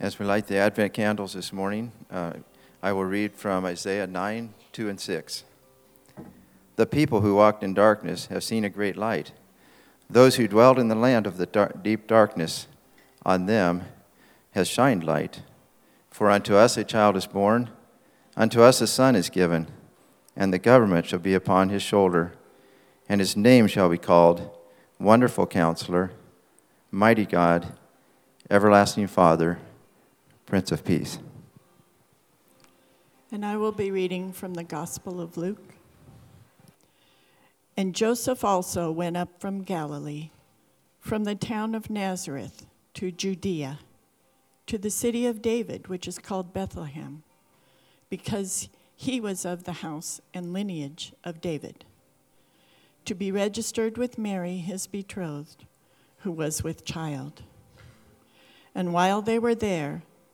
As we light the Advent candles this morning, uh, I will read from Isaiah 9, 2 and 6. The people who walked in darkness have seen a great light. Those who dwelled in the land of the deep darkness, on them has shined light. For unto us a child is born, unto us a son is given, and the government shall be upon his shoulder, and his name shall be called Wonderful Counselor, Mighty God, Everlasting Father Prince of Peace. And I will be reading from the Gospel of Luke. And Joseph also went up from Galilee, from the town of Nazareth to Judea, to the city of David, which is called Bethlehem, because he was of the house and lineage of David, to be registered with Mary, his betrothed, who was with child. And while they were there,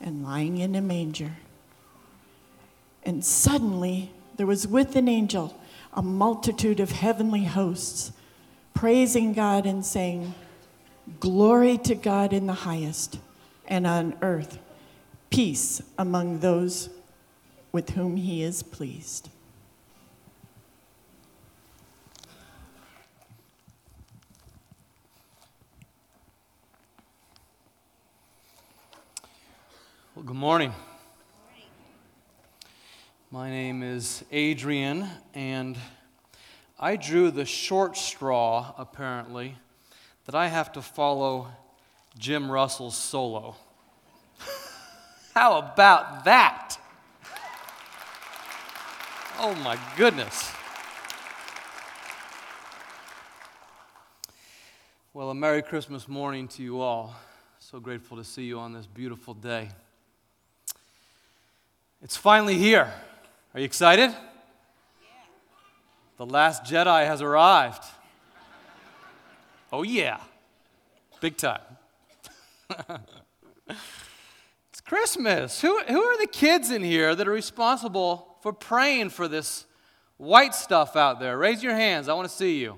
and lying in a manger. And suddenly there was with an angel a multitude of heavenly hosts, praising God and saying, Glory to God in the highest, and on earth, peace among those with whom he is pleased. Well, good morning. My name is Adrian, and I drew the short straw, apparently, that I have to follow Jim Russell's solo. How about that? Oh my goodness. Well, a Merry Christmas morning to you all. So grateful to see you on this beautiful day. It's finally here. Are you excited? Yeah. The last Jedi has arrived. Oh, yeah. Big time. it's Christmas. Who, who are the kids in here that are responsible for praying for this white stuff out there? Raise your hands. I want to see you.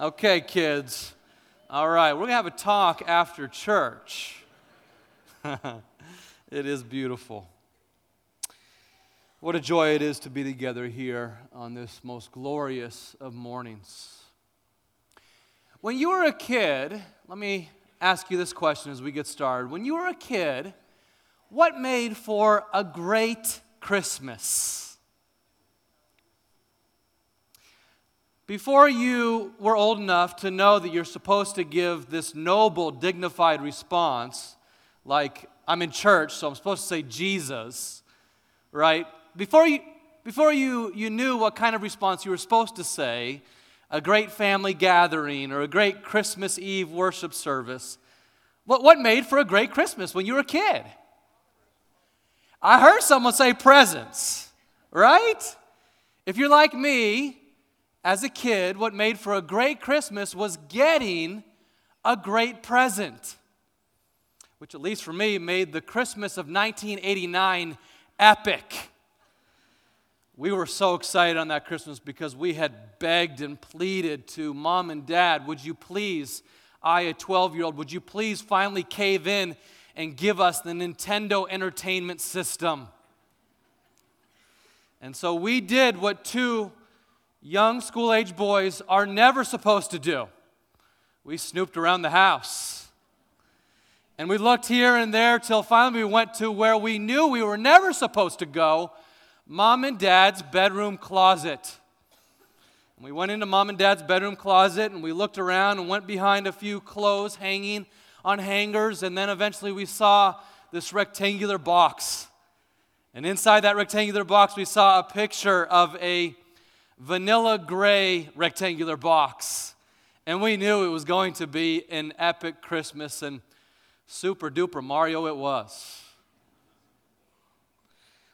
Okay, kids. All right, we're going to have a talk after church. it is beautiful. What a joy it is to be together here on this most glorious of mornings. When you were a kid, let me ask you this question as we get started. When you were a kid, what made for a great Christmas? Before you were old enough to know that you're supposed to give this noble, dignified response, like, I'm in church, so I'm supposed to say Jesus, right? Before you, before you, you knew what kind of response you were supposed to say, a great family gathering or a great Christmas Eve worship service, what, what made for a great Christmas when you were a kid? I heard someone say presents, right? If you're like me, as a kid, what made for a great Christmas was getting a great present, which, at least for me, made the Christmas of 1989 epic. We were so excited on that Christmas because we had begged and pleaded to mom and dad, would you please, I, a 12 year old, would you please finally cave in and give us the Nintendo Entertainment System? And so we did what two young school age boys are never supposed to do we snooped around the house And we looked here and there till finally we went to where we knew we were never supposed to go mom and dad's bedroom closet. And we went into mom and dad's bedroom closet and we looked around and went behind a few clothes hanging on hangers. And then eventually we saw this rectangular box. And inside that rectangular box, we saw a picture of a vanilla gray rectangular box. And we knew it was going to be an epic Christmas. And Super duper Mario it was.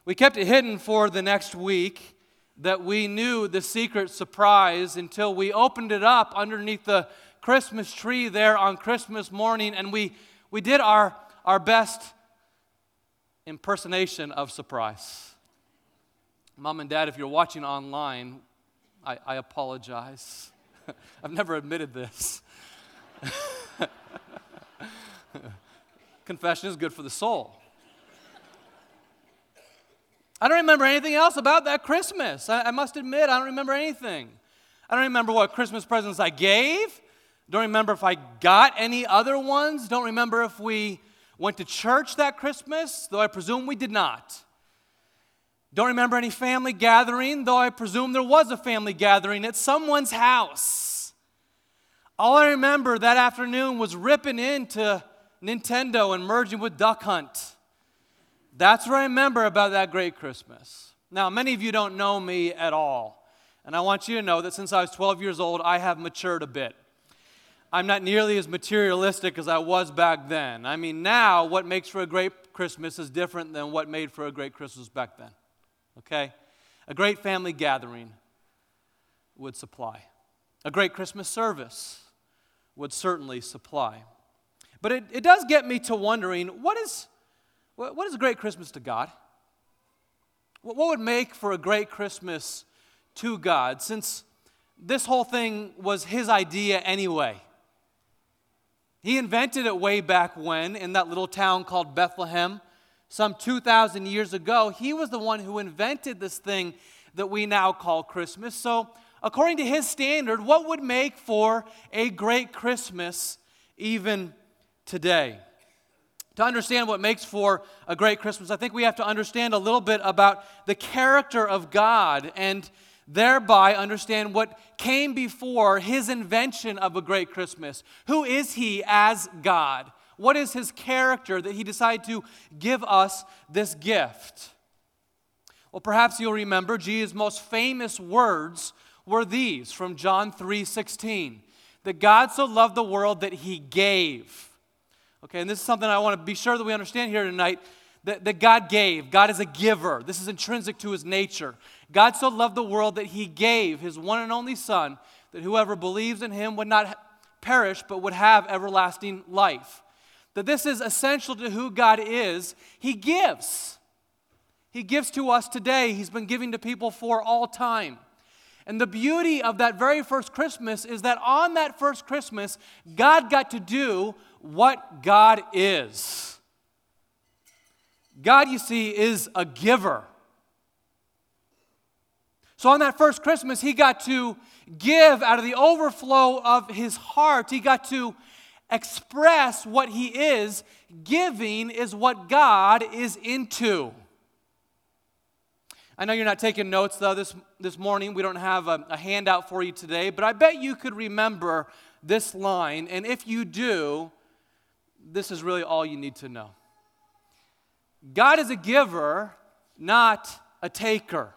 We kept it hidden for the next week that we knew the secret surprise until we opened it up underneath the Christmas tree there on Christmas morning and we, we did our, our best impersonation of surprise. Mom and dad, if you're watching online, I, I apologize. I've never admitted this. Confession is good for the soul. I don't remember anything else about that Christmas. I, I, must admit, I don't remember anything. I don't remember what Christmas presents I gave. Don't remember if I got any other ones. Don't remember if we went to church that Christmas, though I presume we did not. Don't remember any family gathering, though I presume there was a family gathering at someone's house. All I remember that afternoon was ripping into Nintendo and merging with Duck Hunt. That's what I remember about that great Christmas. Now, many of you don't know me at all. And I want you to know that since I was 12 years old, I have matured a bit. I'm not nearly as materialistic as I was back then. I mean, now what makes for a great Christmas is different than what made for a great Christmas back then. Okay? A great family gathering would supply, a great Christmas service would certainly supply. But it, it does get me to wondering what is, what, is a great Christmas to God? What would make for a great Christmas to God since this whole thing was his idea anyway? He invented it way back when in that little town called Bethlehem, some 2,000 years ago. He was the one who invented this thing that we now call Christmas. So, according to his standard, what would make for a great Christmas even today. To understand what makes for a great Christmas, I think we have to understand a little bit about the character of God and thereby understand what came before his invention of a great Christmas. Who is he as God? What is his character that he decided to give us this gift? Well, perhaps you'll remember Jesus' most famous words were these from John 3:16. That God so loved the world that he gave. Okay, and this is something I want to be sure that we understand here tonight that, that God gave. God is a giver. This is intrinsic to his nature. God so loved the world that he gave his one and only Son, that whoever believes in him would not perish, but would have everlasting life. That this is essential to who God is. He gives. He gives to us today. He's been giving to people for all time. And the beauty of that very first Christmas is that on that first Christmas, God got to do what God is. God, you see, is a giver. So on that first Christmas, he got to give out of the overflow of his heart. He got to express what he is. Giving is what God is into. I know you're not taking notes, though, this, this morning. We don't have a, a handout for you today, but I bet you could remember this line. And if you do, this is really all you need to know. God is a giver, not a taker.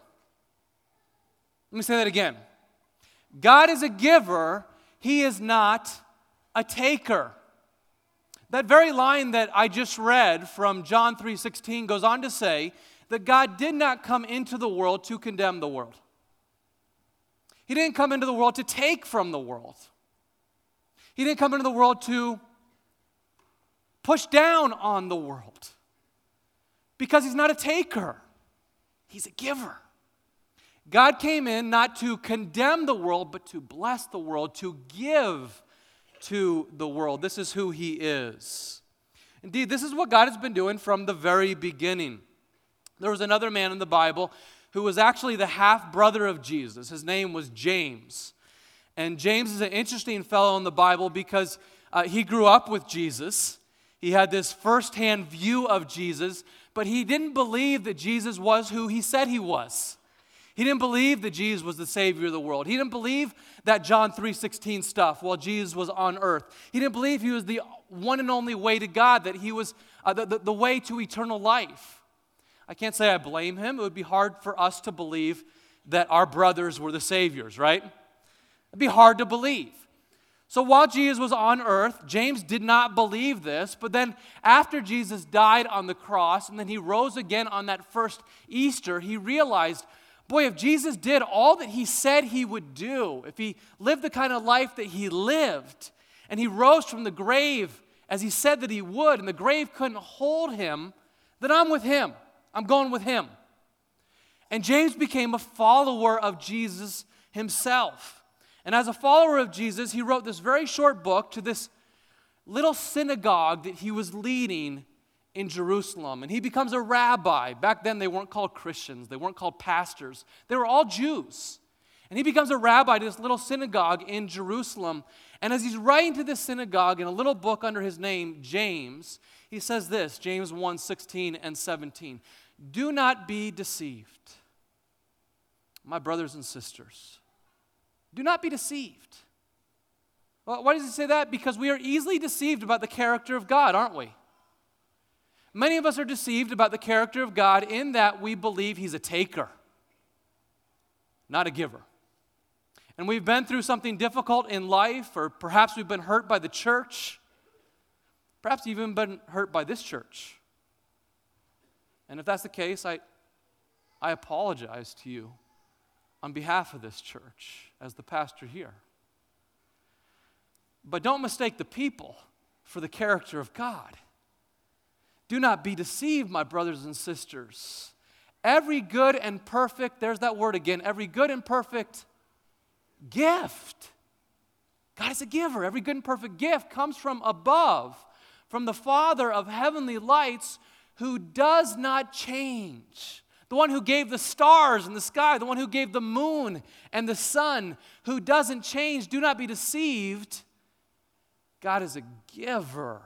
Let me say that again. God is a giver, He is not a taker. That very line that I just read from John 3:16 goes on to say that God did not come into the world to condemn the world. He didn't come into the world to take from the world. He didn't come into the world to push down on the world because he's not a taker, he's a giver. God came in not to condemn the world, but to bless the world, to give to the world. This is who he is. Indeed, this is what God has been doing from the very beginning. There was another man in the Bible who was actually the half brother of Jesus. His name was James. And James is an interesting fellow in the Bible because uh, he grew up with Jesus. He had this firsthand view of Jesus, but he didn't believe that Jesus was who he said he was. He didn't believe that Jesus was the savior of the world. He didn't believe that John 3:16 stuff while Jesus was on earth. He didn't believe he was the one and only way to God, that he was uh, the, the, the way to eternal life. I can't say I blame him. It would be hard for us to believe that our brothers were the saviors, right? It'd be hard to believe. So while Jesus was on earth, James did not believe this, but then after Jesus died on the cross and then he rose again on that first Easter, he realized, boy, if Jesus did all that he said he would do, if he lived the kind of life that he lived, and he rose from the grave as he said that he would, and the grave couldn't hold him, then I'm with him. I'm going with him. And James became a follower of Jesus himself. And as a follower of Jesus, he wrote this very short book to this little synagogue that he was leading in Jerusalem. And he becomes a rabbi. Back then, they weren't called Christians, they weren't called pastors, they were all Jews. And he becomes a rabbi to this little synagogue in Jerusalem. And as he's writing to this synagogue in a little book under his name, James, he says this James 1 16 and 17. Do not be deceived, my brothers and sisters. Do not be deceived. Well, why does he say that? Because we are easily deceived about the character of God, aren't we? Many of us are deceived about the character of God in that we believe he's a taker, not a giver. And we've been through something difficult in life, or perhaps we've been hurt by the church, perhaps even been hurt by this church. And if that's the case, I, I apologize to you on behalf of this church as the pastor here. But don't mistake the people for the character of God. Do not be deceived, my brothers and sisters. Every good and perfect, there's that word again, every good and perfect gift. God is a giver. Every good and perfect gift comes from above, from the Father of heavenly lights who does not change the one who gave the stars in the sky, the one who gave the moon and the sun, who doesn't change. Do not be deceived. God is a giver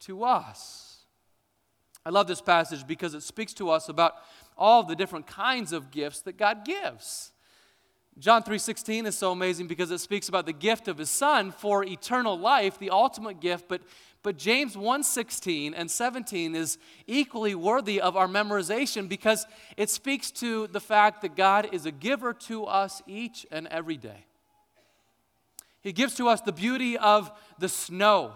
to us. I love this passage because it speaks to us about all the different kinds of gifts that God gives. John 3:16 is so amazing because it speaks about the gift of his son for eternal life, the ultimate gift, but but James 1:16 and 17 is equally worthy of our memorization because it speaks to the fact that God is a giver to us each and every day. He gives to us the beauty of the snow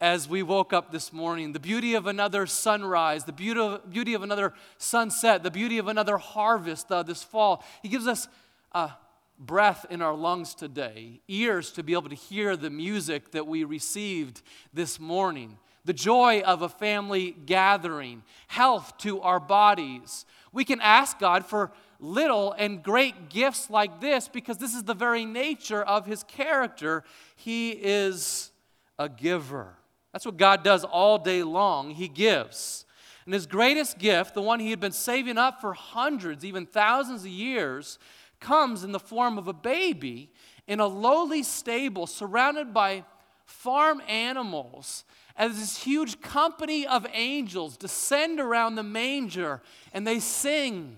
as we woke up this morning, the beauty of another sunrise, the beauty of, beauty of another sunset, the beauty of another harvest uh, this fall. He gives us uh, breath in our lungs today, ears to be able to hear the music that we received this morning, the joy of a family gathering, health to our bodies. We can ask God for little and great gifts like this because this is the very nature of His character. He is a giver. That's what God does all day long. He gives. And his greatest gift, the one he had been saving up for hundreds, even thousands of years, comes in the form of a baby in a lowly stable surrounded by farm animals as this huge company of angels descend around the manger and they sing,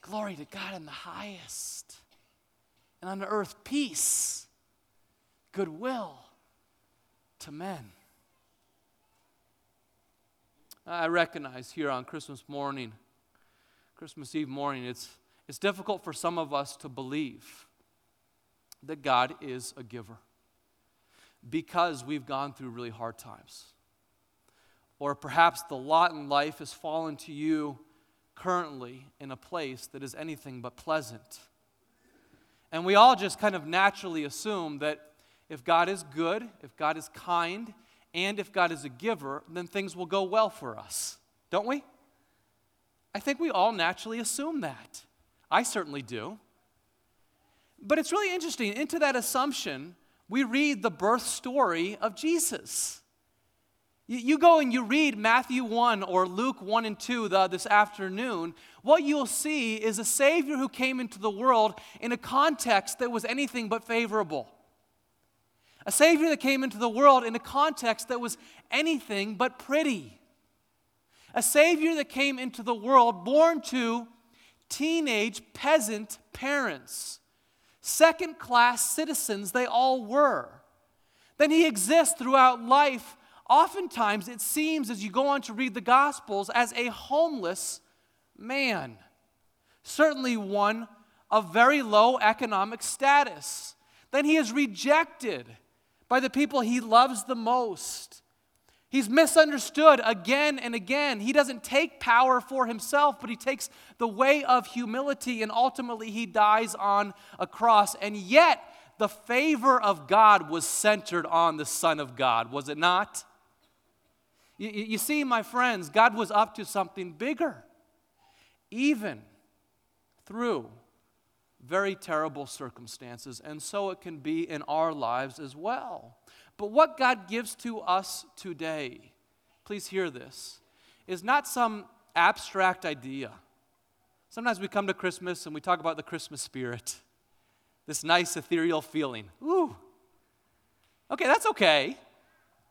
Glory to God in the highest, and on earth peace, goodwill to men. I recognize here on Christmas morning, Christmas Eve morning, it's it's difficult for some of us to believe that God is a giver because we've gone through really hard times. Or perhaps the lot in life has fallen to you currently in a place that is anything but pleasant. And we all just kind of naturally assume that if God is good, if God is kind, and if God is a giver, then things will go well for us. Don't we? I think we all naturally assume that. I certainly do. But it's really interesting. Into that assumption, we read the birth story of Jesus. You, go and you read Matthew 1 or Luke 1 and 2 the, this afternoon, what you'll see is a Savior who came into the world in a context that was anything but favorable. A Savior that came into the world in a context that was anything but pretty. A Savior that came into the world born to teenage peasant parents, second class citizens, they all were. Then he exists throughout life. Oftentimes, it seems as you go on to read the Gospels, as a homeless man. Certainly one of very low economic status. Then he is rejected by the people he loves the most. He's misunderstood again and again. He doesn't take power for himself, but he takes the way of humility, and ultimately he dies on a cross. And yet, the favor of God was centered on the Son of God, was it not? You, you see, my friends, God was up to something bigger, even through very terrible circumstances, and so it can be in our lives as well. But what God gives to us today, please hear this, is not some abstract idea. Sometimes we come to Christmas and we talk about the Christmas spirit, this nice ethereal feeling. Ooh. Okay, that's okay.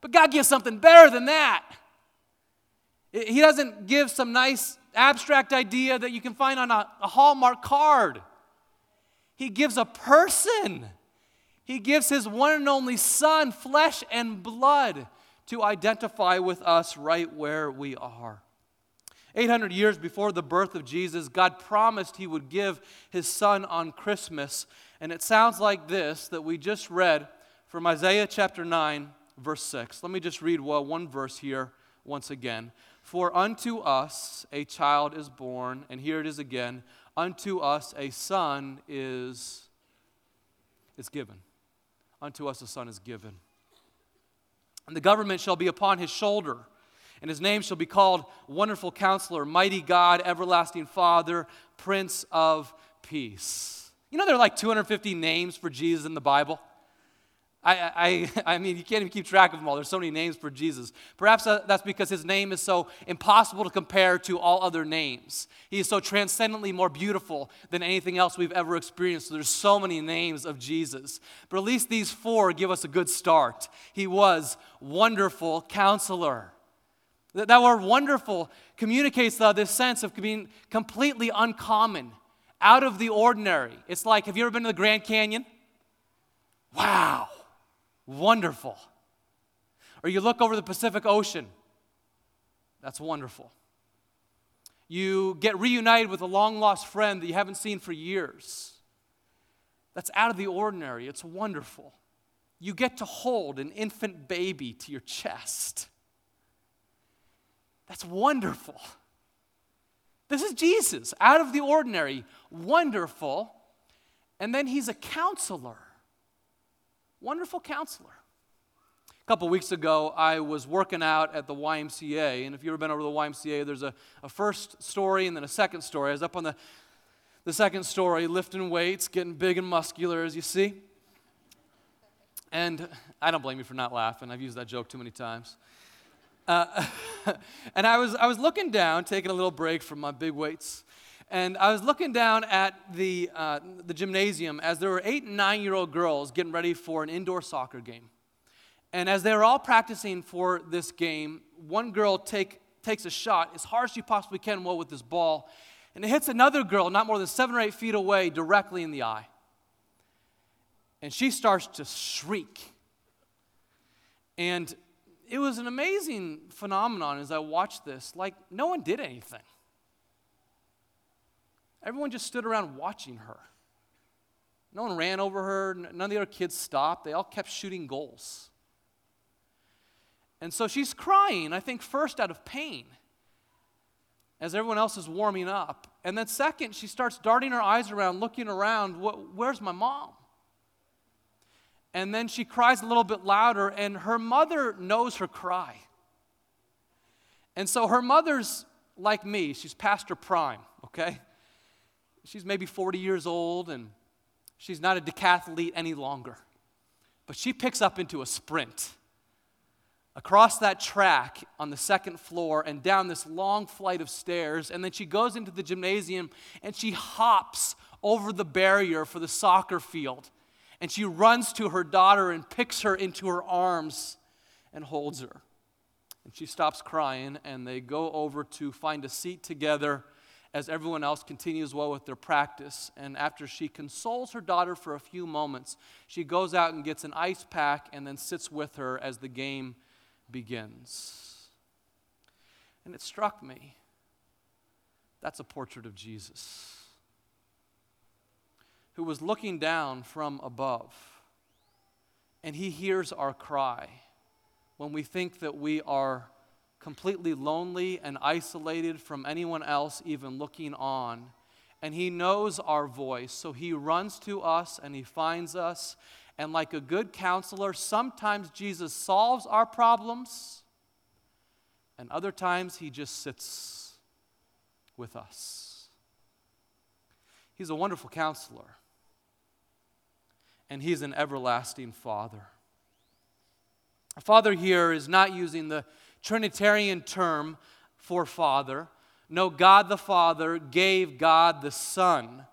But God gives something better than that. He doesn't give some nice abstract idea that you can find on a, Hallmark card. He gives a person. He gives his one and only Son, flesh and blood, to identify with us right where we are. 800 years before the birth of Jesus, God promised he would give his son on Christmas. And it sounds like this that we just read from Isaiah chapter 9, verse 6. Let me just read well, one verse here once again. For unto us a child is born, and here it is again, unto us a son is, is given unto us a son is given. And the government shall be upon his shoulder, and his name shall be called Wonderful Counselor, Mighty God, Everlasting Father, Prince of Peace. You know, there are like 250 names for Jesus in the Bible. I, I, I mean, you can't even keep track of them all. There's so many names for Jesus. Perhaps that's because his name is so impossible to compare to all other names. He is so transcendently more beautiful than anything else we've ever experienced. So there's so many names of Jesus. But at least these four give us a good start. He was wonderful counselor. That, word wonderful communicates uh, this sense of being completely uncommon, out of the ordinary. It's like, have you ever been to the Grand Canyon? Wow wonderful. Or you look over the Pacific Ocean, that's wonderful. You get reunited with a long lost friend that you haven't seen for years. That's out of the ordinary, it's wonderful. You get to hold an infant baby to your chest. That's wonderful. This is Jesus, out of the ordinary, wonderful. And then he's a counselor. Wonderful counselor. A couple weeks ago, I was working out at the YMCA, and if you've ever been over the YMCA, there's a, a first story and then a second story. I was up on the, the second story, lifting weights, getting big and muscular, as you see. And I don't blame you for not laughing. I've used that joke too many times. Uh, and I was, I was looking down, taking a little break from my big weights, and I was looking down at the, uh, the gymnasium as there were eight and nine year old girls getting ready for an indoor soccer game. And as they were all practicing for this game, one girl take, takes a shot as hard as she possibly can well with this ball, and it hits another girl not more than seven or eight feet away directly in the eye. And she starts to shriek. And it was an amazing phenomenon as I watched this. Like, no one did anything. Everyone just stood around watching her. No one ran over her. None of the other kids stopped. They all kept shooting goals. And so she's crying, I think, first out of pain as everyone else is warming up. And then, second, she starts darting her eyes around, looking around, where's my mom? And then she cries a little bit louder, and her mother knows her cry. And so her mother's like me, she's past her prime, okay? She's maybe 40 years old and she's not a decathlete any longer. But she picks up into a sprint across that track on the second floor and down this long flight of stairs. And then she goes into the gymnasium and she hops over the barrier for the soccer field. And she runs to her daughter and picks her into her arms and holds her. And she stops crying, and they go over to find a seat together as everyone else continues well with their practice. And after she consoles her daughter for a few moments, she goes out and gets an ice pack and then sits with her as the game begins. And it struck me that's a portrait of Jesus who was looking down from above. And he hears our cry when we think that we are completely lonely and isolated from anyone else even looking on. And he knows our voice, so he runs to us and he finds us. And like a good counselor, sometimes Jesus solves our problems, and other times he just sits with us. He's a wonderful counselor and He's an everlasting Father. A father here is not using the Trinitarian term for Father. No, God the Father gave God the Son.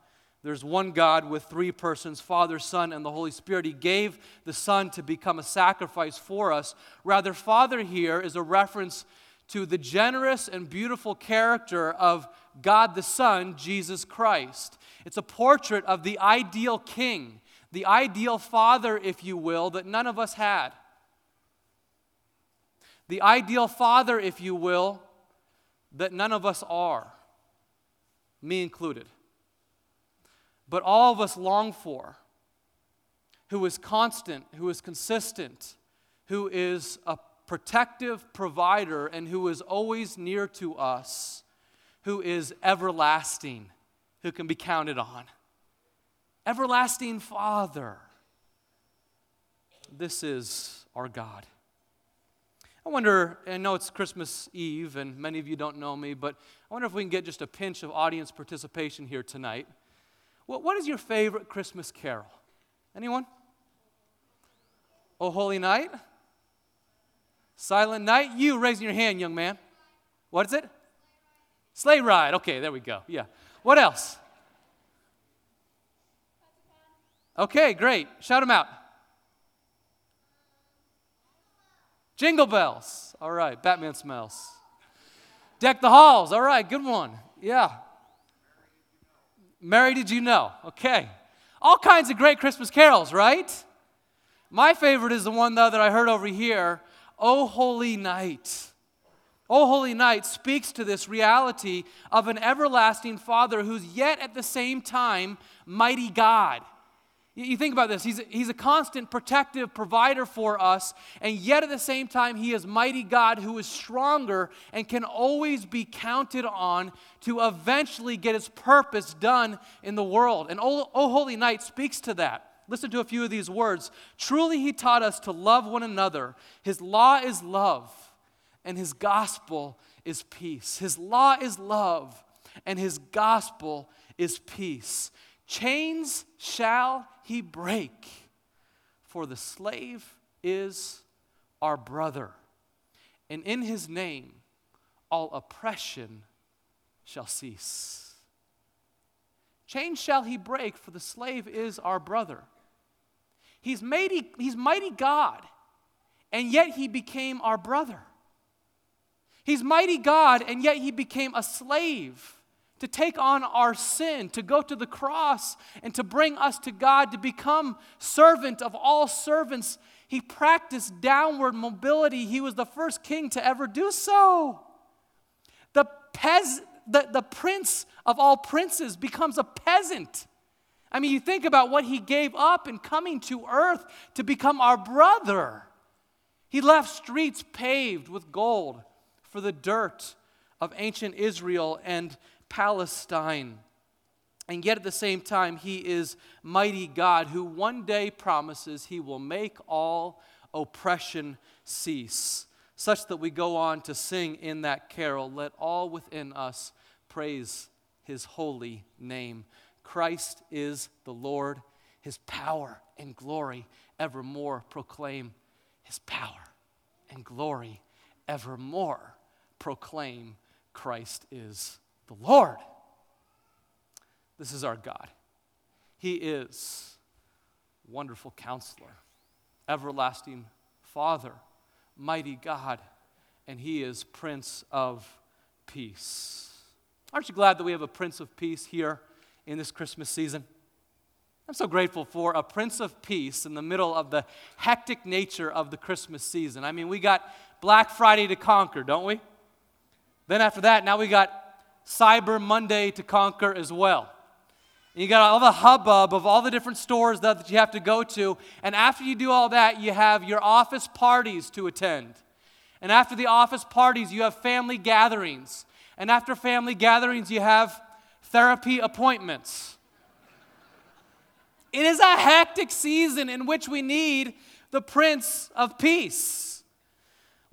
There's one God with three persons Father, Son, and the Holy Spirit. He gave the Son to become a sacrifice for us. Rather, Father here is a reference to the generous and beautiful character of God the Son, Jesus Christ. It's a portrait of the ideal king the ideal father, if you will, that none of us had. The ideal father, if you will, that none of us are, me included. But all of us long for, who is constant, who is consistent, who is a protective provider, and who is always near to us, who is everlasting, who can be counted on. Everlasting Father. This is our God. I wonder, I know it's Christmas Eve and many of you don't know me, but I wonder if we can get just a pinch of audience participation here tonight. What, what is your favorite Christmas carol? Anyone? Oh, Holy Night? Silent Night? You raising your hand, young man. What is it? Sleigh Ride. Okay, there we go. Yeah. What else? Okay, great. Shout them out. Jingle bells. All right, Batman smells. Deck the halls. All right, good one. Yeah. Mary, did you know? Okay. All kinds of great Christmas carols, right? My favorite is the one, though, that I heard over here Oh, Holy Night. Oh, Holy Night speaks to this reality of an everlasting Father who's yet at the same time mighty God. You think about this. He's a, he's a constant protective provider for us, and yet at the same time, He is mighty God who is stronger and can always be counted on to eventually get His purpose done in the world. And O, o Holy Night speaks to that. Listen to a few of these words. Truly, He taught us to love one another. His law is love, and His gospel is peace. His law is love, and His gospel is peace. Chains shall he break, for the slave is our brother, and in his name all oppression shall cease. Chains shall he break, for the slave is our brother. He's mighty, he's mighty God, and yet he became our brother. He's mighty God, and yet he became a slave to take on our sin, to go to the cross, and to bring us to God, to become servant of all servants. He practiced downward mobility. He was the first king to ever do so. The, pez, the, the prince of all princes becomes a peasant. I mean, you think about what he gave up in coming to earth to become our brother. He left streets paved with gold for the dirt of ancient Israel and Palestine. And yet at the same time, he is mighty God who one day promises he will make all oppression cease, such that we go on to sing in that carol, Let all within us praise his holy name. Christ is the Lord, his power and glory evermore proclaim his power and glory evermore proclaim Christ is the Lord. This is our God. He is Wonderful Counselor, Everlasting Father, Mighty God, and He is Prince of Peace. Aren't you glad that we have a Prince of Peace here in this Christmas season? I'm so grateful for a Prince of Peace in the middle of the hectic nature of the Christmas season. I mean, we got Black Friday to conquer, don't we? Then after that, now we got Cyber Monday to conquer as well. You got all the hubbub of all the different stores that you have to go to. And after you do all that, you have your office parties to attend. And after the office parties, you have family gatherings. And after family gatherings, you have therapy appointments. It is a hectic season in which we need the Prince of Peace.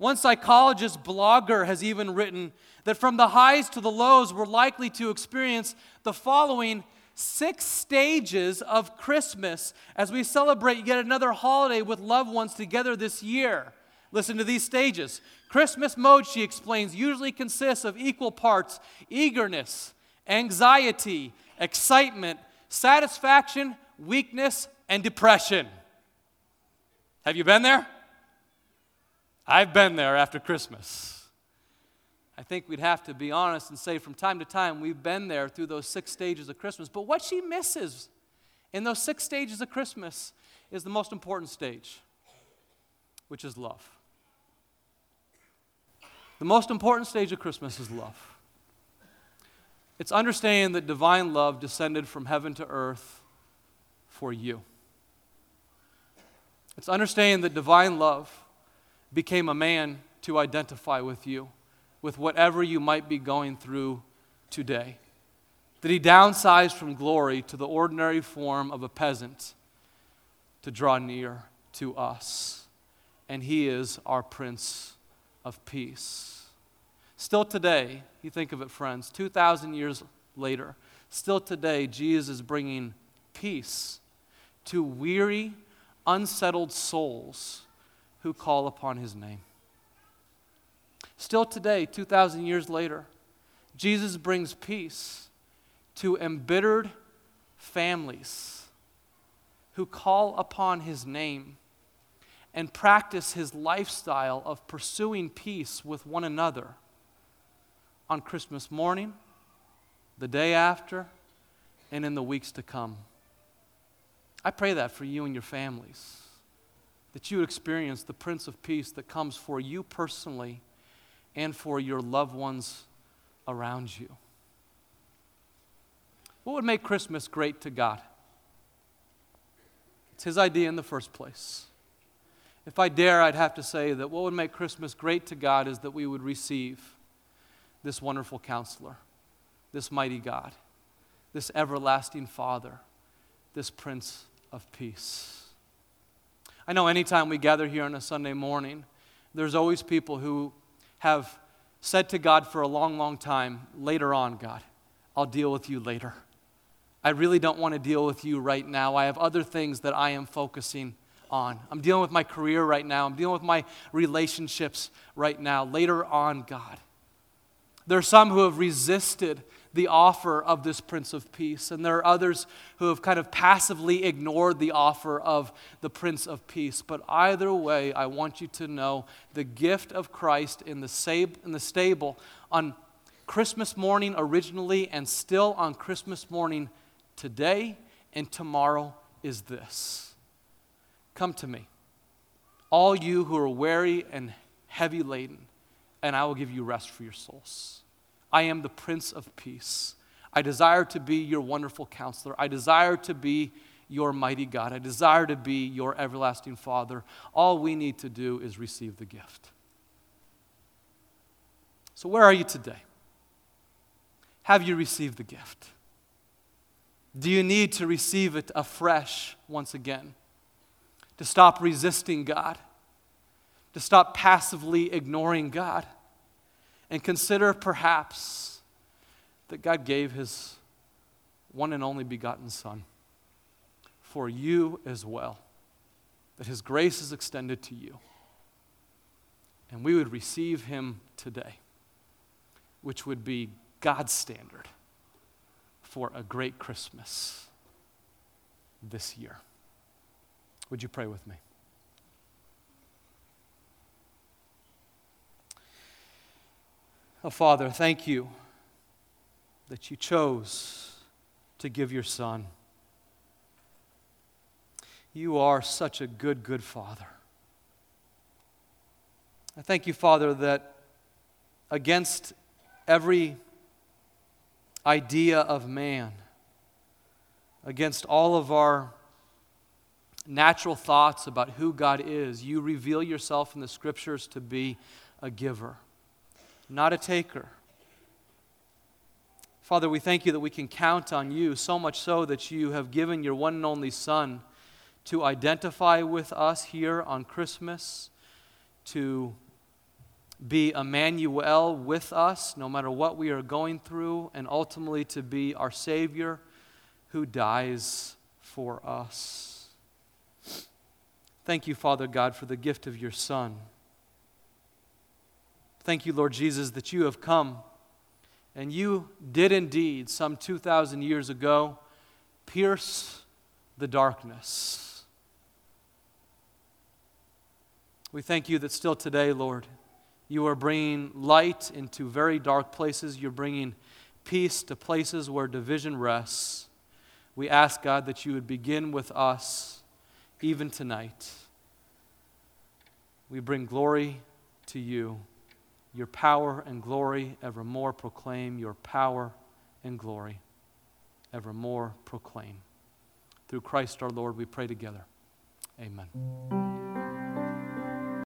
One psychologist blogger has even written that from the highs to the lows, we're likely to experience the following six stages of Christmas as we celebrate yet another holiday with loved ones together this year. Listen to these stages. Christmas mode, she explains, usually consists of equal parts eagerness, anxiety, excitement, satisfaction, weakness, and depression. Have you been there? I've been there after Christmas. I think we'd have to be honest and say from time to time we've been there through those six stages of Christmas. But what she misses in those six stages of Christmas is the most important stage, which is love. The most important stage of Christmas is love. It's understanding that divine love descended from heaven to earth for you. It's understanding that divine love became a man to identify with you with whatever you might be going through today. That he downsized from glory to the ordinary form of a peasant to draw near to us. And he is our Prince of Peace. Still today, you think of it, friends, 2,000 years later, still today, Jesus is bringing peace to weary, unsettled souls who call upon his name. Still today, 2,000 years later, Jesus brings peace to embittered families who call upon his name and practice his lifestyle of pursuing peace with one another on Christmas morning, the day after, and in the weeks to come. I pray that for you and your families, that you experience the Prince of Peace that comes for you personally and for your loved ones around you. What would make Christmas great to God? It's His idea in the first place. If I dare, I'd have to say that what would make Christmas great to God is that we would receive this wonderful counselor, this mighty God, this everlasting Father, this Prince of Peace. I know anytime we gather here on a Sunday morning, there's always people who have said to God for a long, long time, later on, God, I'll deal with you later. I really don't want to deal with you right now. I have other things that I am focusing on. I'm dealing with my career right now. I'm dealing with my relationships right now. Later on, God. There are some who have resisted the offer of this Prince of Peace. And there are others who have kind of passively ignored the offer of the Prince of Peace. But either way, I want you to know the gift of Christ in the, sab- in the stable on Christmas morning originally and still on Christmas morning today and tomorrow is this Come to me, all you who are weary and heavy laden, and I will give you rest for your souls. I am the Prince of Peace. I desire to be your wonderful counselor. I desire to be your mighty God. I desire to be your everlasting Father. All we need to do is receive the gift. So, where are you today? Have you received the gift? Do you need to receive it afresh once again? To stop resisting God? To stop passively ignoring God? And consider perhaps that God gave his one and only begotten Son for you as well, that his grace is extended to you. And we would receive him today, which would be God's standard for a great Christmas this year. Would you pray with me? Oh, Father, thank you that you chose to give your Son. You are such a good, good Father. I thank you, Father, that against every idea of man, against all of our natural thoughts about who God is, you reveal yourself in the scriptures to be a giver, not a taker. Father, we thank you that we can count on you, so much so that you have given your one and only Son to identify with us here on Christmas, to be Emmanuel with us no matter what we are going through, and ultimately to be our Savior who dies for us. Thank you, Father God, for the gift of your Son. Thank you, Lord Jesus, that you have come and you did indeed, some 2,000 years ago, pierce the darkness. We thank you that still today, Lord, you are bringing light into very dark places. You're bringing peace to places where division rests. We ask, God, that you would begin with us even tonight. We bring glory to you. Your power and glory evermore proclaim. Your power and glory evermore proclaim. Through Christ our Lord, we pray together. Amen.